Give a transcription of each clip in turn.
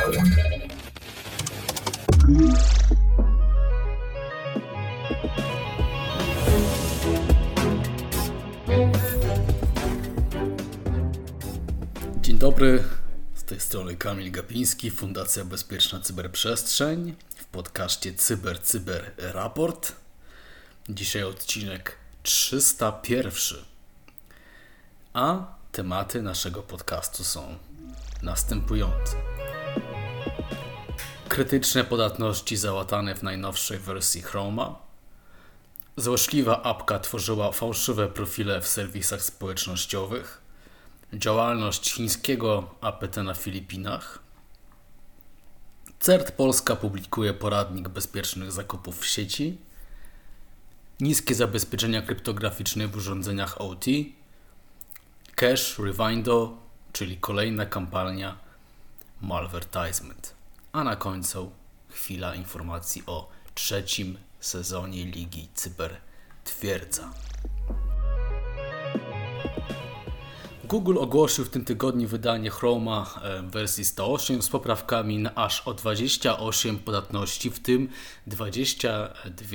Dzień dobry, z tej strony Kamil Gapiński, Fundacja Bezpieczna Cyberprzestrzeń w podcaście Cyber Cyber Raport. Dzisiaj odcinek 301. A tematy naszego podcastu są następujące. Krytyczne podatności załatane w najnowszej wersji Chroma. Złośliwa apka tworzyła fałszywe profile w serwisach społecznościowych. Działalność chińskiego APT na Filipinach. CERT Polska publikuje poradnik bezpiecznych zakupów w sieci. Niskie zabezpieczenia kryptograficzne w urządzeniach OT. Cache Rewindo, czyli kolejna kampania Malvertisement. A na końcu chwila informacji o trzecim sezonie Ligi Cyber Twierdza. Google ogłosił w tym tygodniu wydanie Chroma w wersji 108 z poprawkami na aż o 28 podatności, w tym 22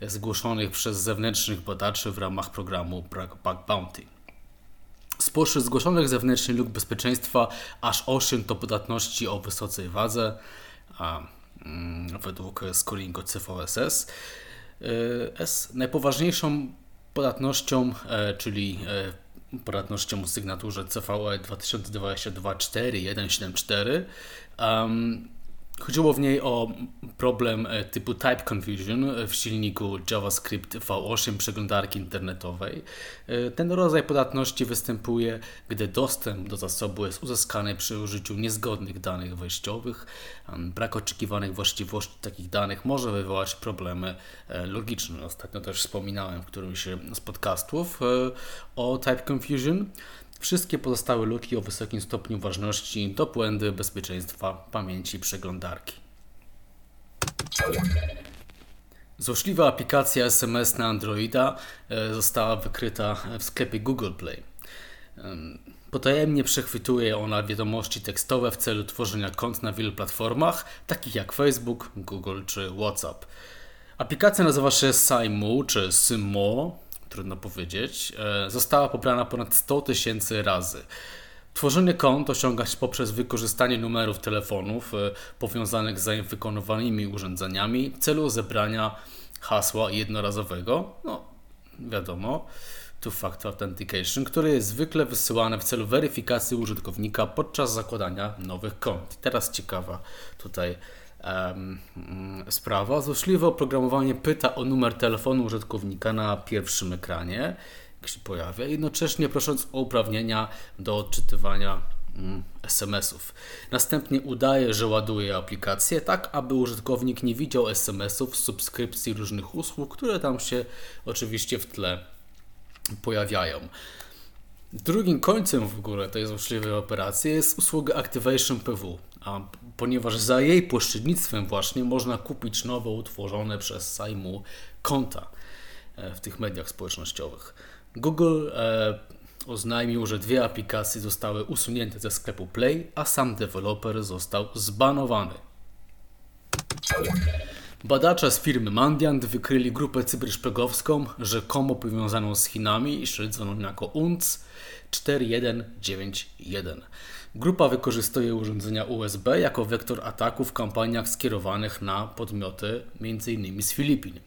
zgłoszonych przez zewnętrznych badaczy w ramach programu Bug Bounty. Spośród zgłoszonych zewnętrznych luk bezpieczeństwa aż 8 to podatności o wysokiej wadze, a mm, według scoringu CVSS. S. Najpoważniejszą podatnością, e, czyli e, podatnością o sygnaturze CVE 2022-4174 um, Chodziło w niej o problem e, typu type confusion w silniku JavaScript V8 przeglądarki internetowej. E, ten rodzaj podatności występuje, gdy dostęp do zasobu jest uzyskany przy użyciu niezgodnych danych wejściowych. Brak oczekiwanych właściwości takich danych może wywołać problemy e, logiczne. Ostatnio też wspominałem w którymś z podcastów o type confusion. Wszystkie pozostałe luki o wysokim stopniu ważności to błędy bezpieczeństwa pamięci przeglądarki. Złośliwa aplikacja SMS na Androida e, została wykryta w sklepie Google Play. Potajemnie przechwytuje ona wiadomości tekstowe w celu tworzenia kont na wielu platformach, takich jak Facebook, Google czy WhatsApp. Aplikacja nazywa się Simo czy Symo trudno powiedzieć, e, została pobrana ponad 100 tysięcy razy. Tworzenie kont osiąga się poprzez wykorzystanie numerów telefonów e, powiązanych z zainfekowanymi urządzeniami w celu zebrania hasła jednorazowego. No, wiadomo, two-factor authentication, które jest zwykle wysyłane w celu weryfikacji użytkownika podczas zakładania nowych kont. teraz ciekawa tutaj sprawa. Złośliwe oprogramowanie pyta o numer telefonu użytkownika na pierwszym ekranie, jak się pojawia, jednocześnie prosząc o uprawnienia do odczytywania mm, SMS-ów. Następnie udaje, że ładuje aplikację, tak aby użytkownik nie widział SMS-ów z subskrypcji różnych usług, które tam się oczywiście w tle pojawiają. Drugim końcem w ogóle tej złośliwej operacji jest usługa Activation PW, a ponieważ za jej pośrednictwem właśnie można kupić nowo utworzone przez Saimu konta e, w tych mediach społecznościowych. Google e, oznajmił, że dwie aplikacje zostały usunięte ze sklepu Play, a sam deweloper został zbanowany. Badacze z firmy Mandiant wykryli grupę cyberszpegowską, rzekomo powiązaną z Chinami i śledzoną jako UNC 4191. Grupa wykorzystuje urządzenia USB jako wektor ataku w kampaniach skierowanych na podmioty m.in. z Filipin.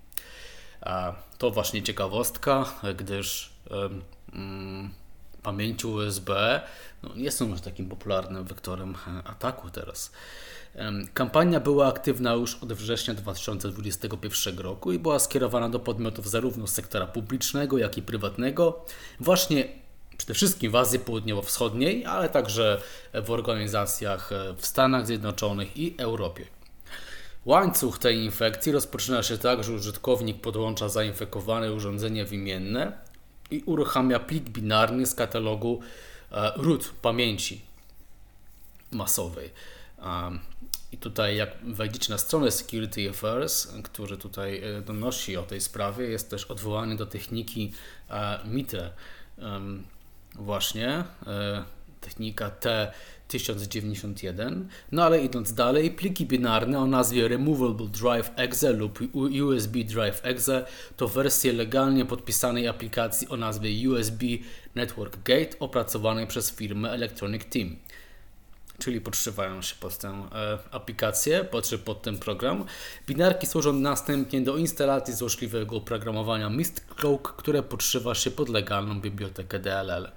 To właśnie ciekawostka, gdyż um, pamięci USB no, nie są już takim popularnym wektorem e, ataku teraz. Kampania była aktywna już od września 2021 roku i była skierowana do podmiotów zarówno z sektora publicznego, jak i prywatnego, właśnie przede wszystkim w Azji Południowo-Wschodniej, ale także w organizacjach w Stanach Zjednoczonych i Europie. Łańcuch tej infekcji rozpoczyna się tak, że użytkownik podłącza zainfekowane urządzenie wymienne i uruchamia plik binarny z katalogu e, root pamięci masowej. I tutaj, jak wejdziecie na stronę Security Affairs, który tutaj e, donosi o tej sprawie, jest też odwołany do techniki e, MITRE właśnie, e, technika T1091. No ale idąc dalej, pliki binarne o nazwie Removable Drive Exe lub USB Drive Exe to wersje legalnie podpisanej aplikacji o nazwie USB Network Gate opracowanej przez firmę Electronic Team czyli podszywają się pod tę e, aplikację, pod ten program. Binarki służą następnie do instalacji złośliwego oprogramowania Mistcloak, które podszywa się pod legalną bibliotekę DLL.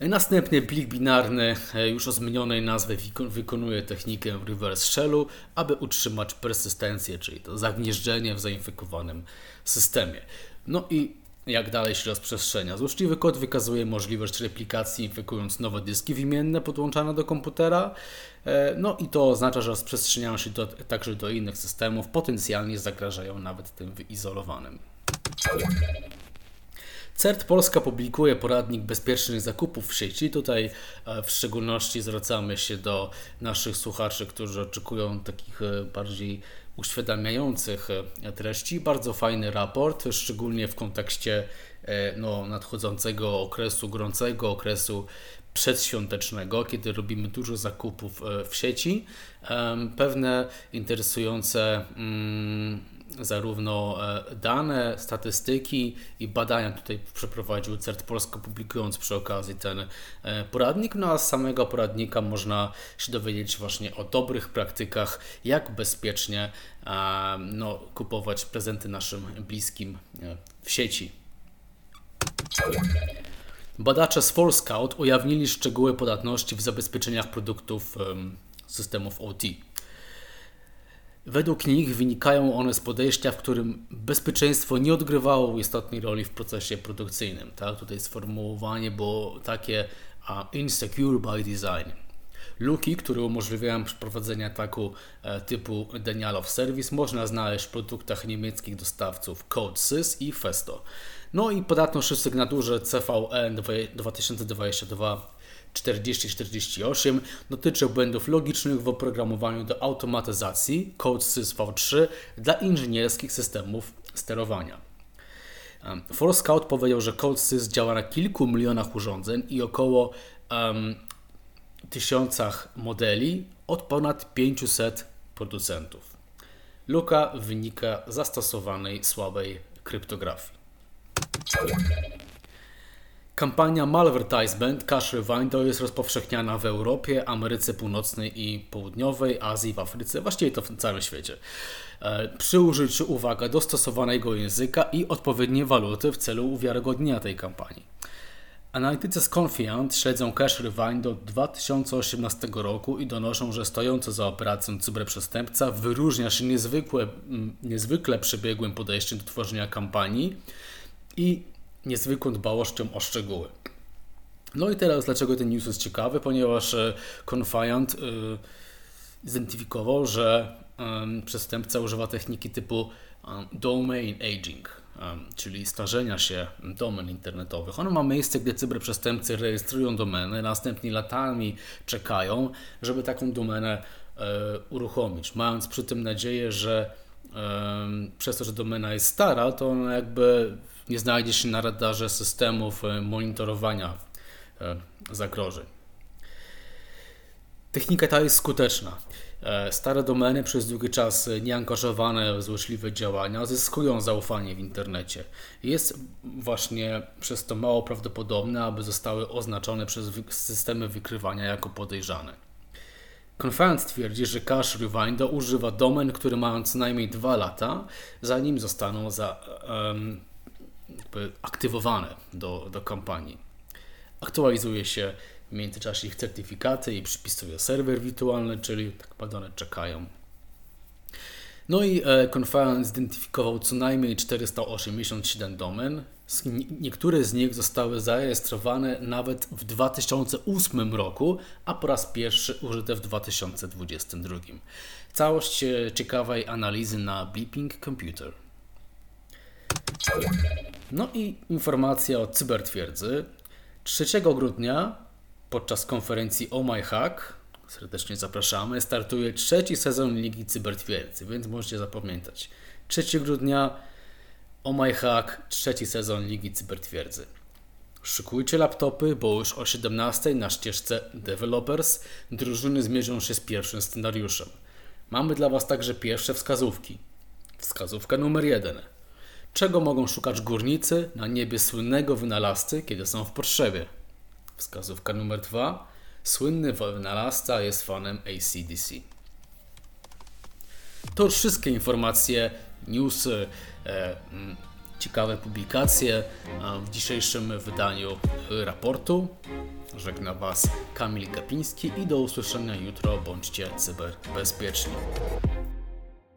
Następnie plik binarny e, już o zmienionej nazwie wykonuje technikę reverse shellu, aby utrzymać persystencję, czyli to zagnieżdżenie w zainfekowanym systemie. No i jak dalej się rozprzestrzenia. Złośliwy kod wykazuje możliwość replikacji, infekując nowe dyski wymienne podłączane do komputera. E, no i to oznacza, że rozprzestrzeniają się do, także do innych systemów, potencjalnie zagrażają nawet tym wyizolowanym. CERT Polska publikuje poradnik bezpiecznych zakupów w sieci. Tutaj e, w szczególności zwracamy się do naszych słuchaczy, którzy oczekują takich e, bardziej uświadamiających e, treści. Bardzo fajny raport, szczególnie w kontekście no, nadchodzącego okresu gorącego, okresu przedświątecznego, kiedy robimy dużo zakupów w sieci. Pewne interesujące mm, zarówno e, dane, statystyki i badania tutaj przeprowadził CERT Polska, publikując przy okazji ten e, poradnik. No a z samego poradnika można się dowiedzieć właśnie o dobrych praktykach, jak bezpiecznie no, kupować prezenty naszym bliskim e, w sieci. Badacze z FallScout ujawnili szczegóły podatności w zabezpieczeniach produktów systemów OT. Według nich wynikają one z podejścia, w którym bezpieczeństwo nie odgrywało istotnej roli w procesie produkcyjnym. Tak? Tutaj sformułowanie było takie uh, insecure by design. Luki, które umożliwiają przeprowadzenie ataku e, typu Denial of Service, można znaleźć w produktach niemieckich dostawców CodeSys i Festo. No i podatność sygnaturze CVE 2022 4048 dotyczy błędów logicznych w oprogramowaniu do automatyzacji Code SysV3 dla inżynierskich systemów sterowania. ForScout powiedział, że Code Sys działa na kilku milionach urządzeń i około um, tysiącach modeli od ponad 500 producentów. Luka wynika zastosowanej słabej kryptografii. Kampania Malvertisement Cash Rewind jest rozpowszechniana w Europie, Ameryce Północnej i Południowej, Azji, w Afryce, właściwie to w całym świecie. E, przy użyciu, uwaga, dostosowanego języka i odpowiedniej waluty w celu uwiarygodnienia tej kampanii. Analitycy z Confiant śledzą Cash Rewind od 2018 roku i donoszą, że stojący za operacją cyberprzestępca wyróżnia się niezwykle, niezwykle przebiegłym podejściem do tworzenia kampanii i niezwykłą dbałością o szczegóły. No i teraz dlaczego ten news jest ciekawy? Ponieważ e, Confiant yy, zidentyfikował, że yy, przestępca używa techniki typu domain aging, czyli starzenia się domen internetowych. Ono ma miejsce, gdy cyberprzestępcy rejestrują domeny, następnie latami czekają, żeby taką domenę uruchomić, mając przy tym nadzieję, że przez to, że domena jest stara, to ona jakby nie znajdzie się na radarze systemów e, monitorowania e, zagrożeń. Technika ta jest skuteczna. E, stare domeny przez długi czas nieangażowane w złośliwe działania zyskują zaufanie w internecie. Jest właśnie przez to mało prawdopodobne, aby zostały oznaczone przez systemy wykrywania jako podejrzane. Conference twierdzi, że Cache Rewinder używa domen, które mają co najmniej 2 lata, zanim zostaną za, um, aktywowane do, do kampanii. Aktualizuje się w międzyczasie ich certyfikaty i przypisuje serwer wirtualny, czyli tak naprawdę one czekają. No i e, Conference zidentyfikował co najmniej 487 domen. Niektóre z nich zostały zarejestrowane nawet w 2008 roku, a po raz pierwszy użyte w 2022. Całość e, ciekawej analizy na Bleeping Computer. No i informacja o cybertwierdzy. 3 grudnia podczas konferencji Oh My Hack, serdecznie zapraszamy, startuje trzeci sezon Ligi Cybertwierdzy, więc możecie zapamiętać. 3 grudnia Oh My Hack, trzeci sezon Ligi Cybertwierdzy. Szykujcie laptopy, bo już o 17 na ścieżce Developers drużyny zmierzą się z pierwszym scenariuszem. Mamy dla Was także pierwsze wskazówki. Wskazówka numer jeden. Czego mogą szukać górnicy na niebie słynnego wynalazcy, kiedy są w potrzebie? Wskazówka numer dwa. Słynny wynalazca jest fanem ACDC. To już wszystkie informacje, newsy, e, ciekawe publikacje w dzisiejszym wydaniu raportu. Żegna Was Kamil Gapiński i do usłyszenia jutro. Bądźcie cyberbezpieczni.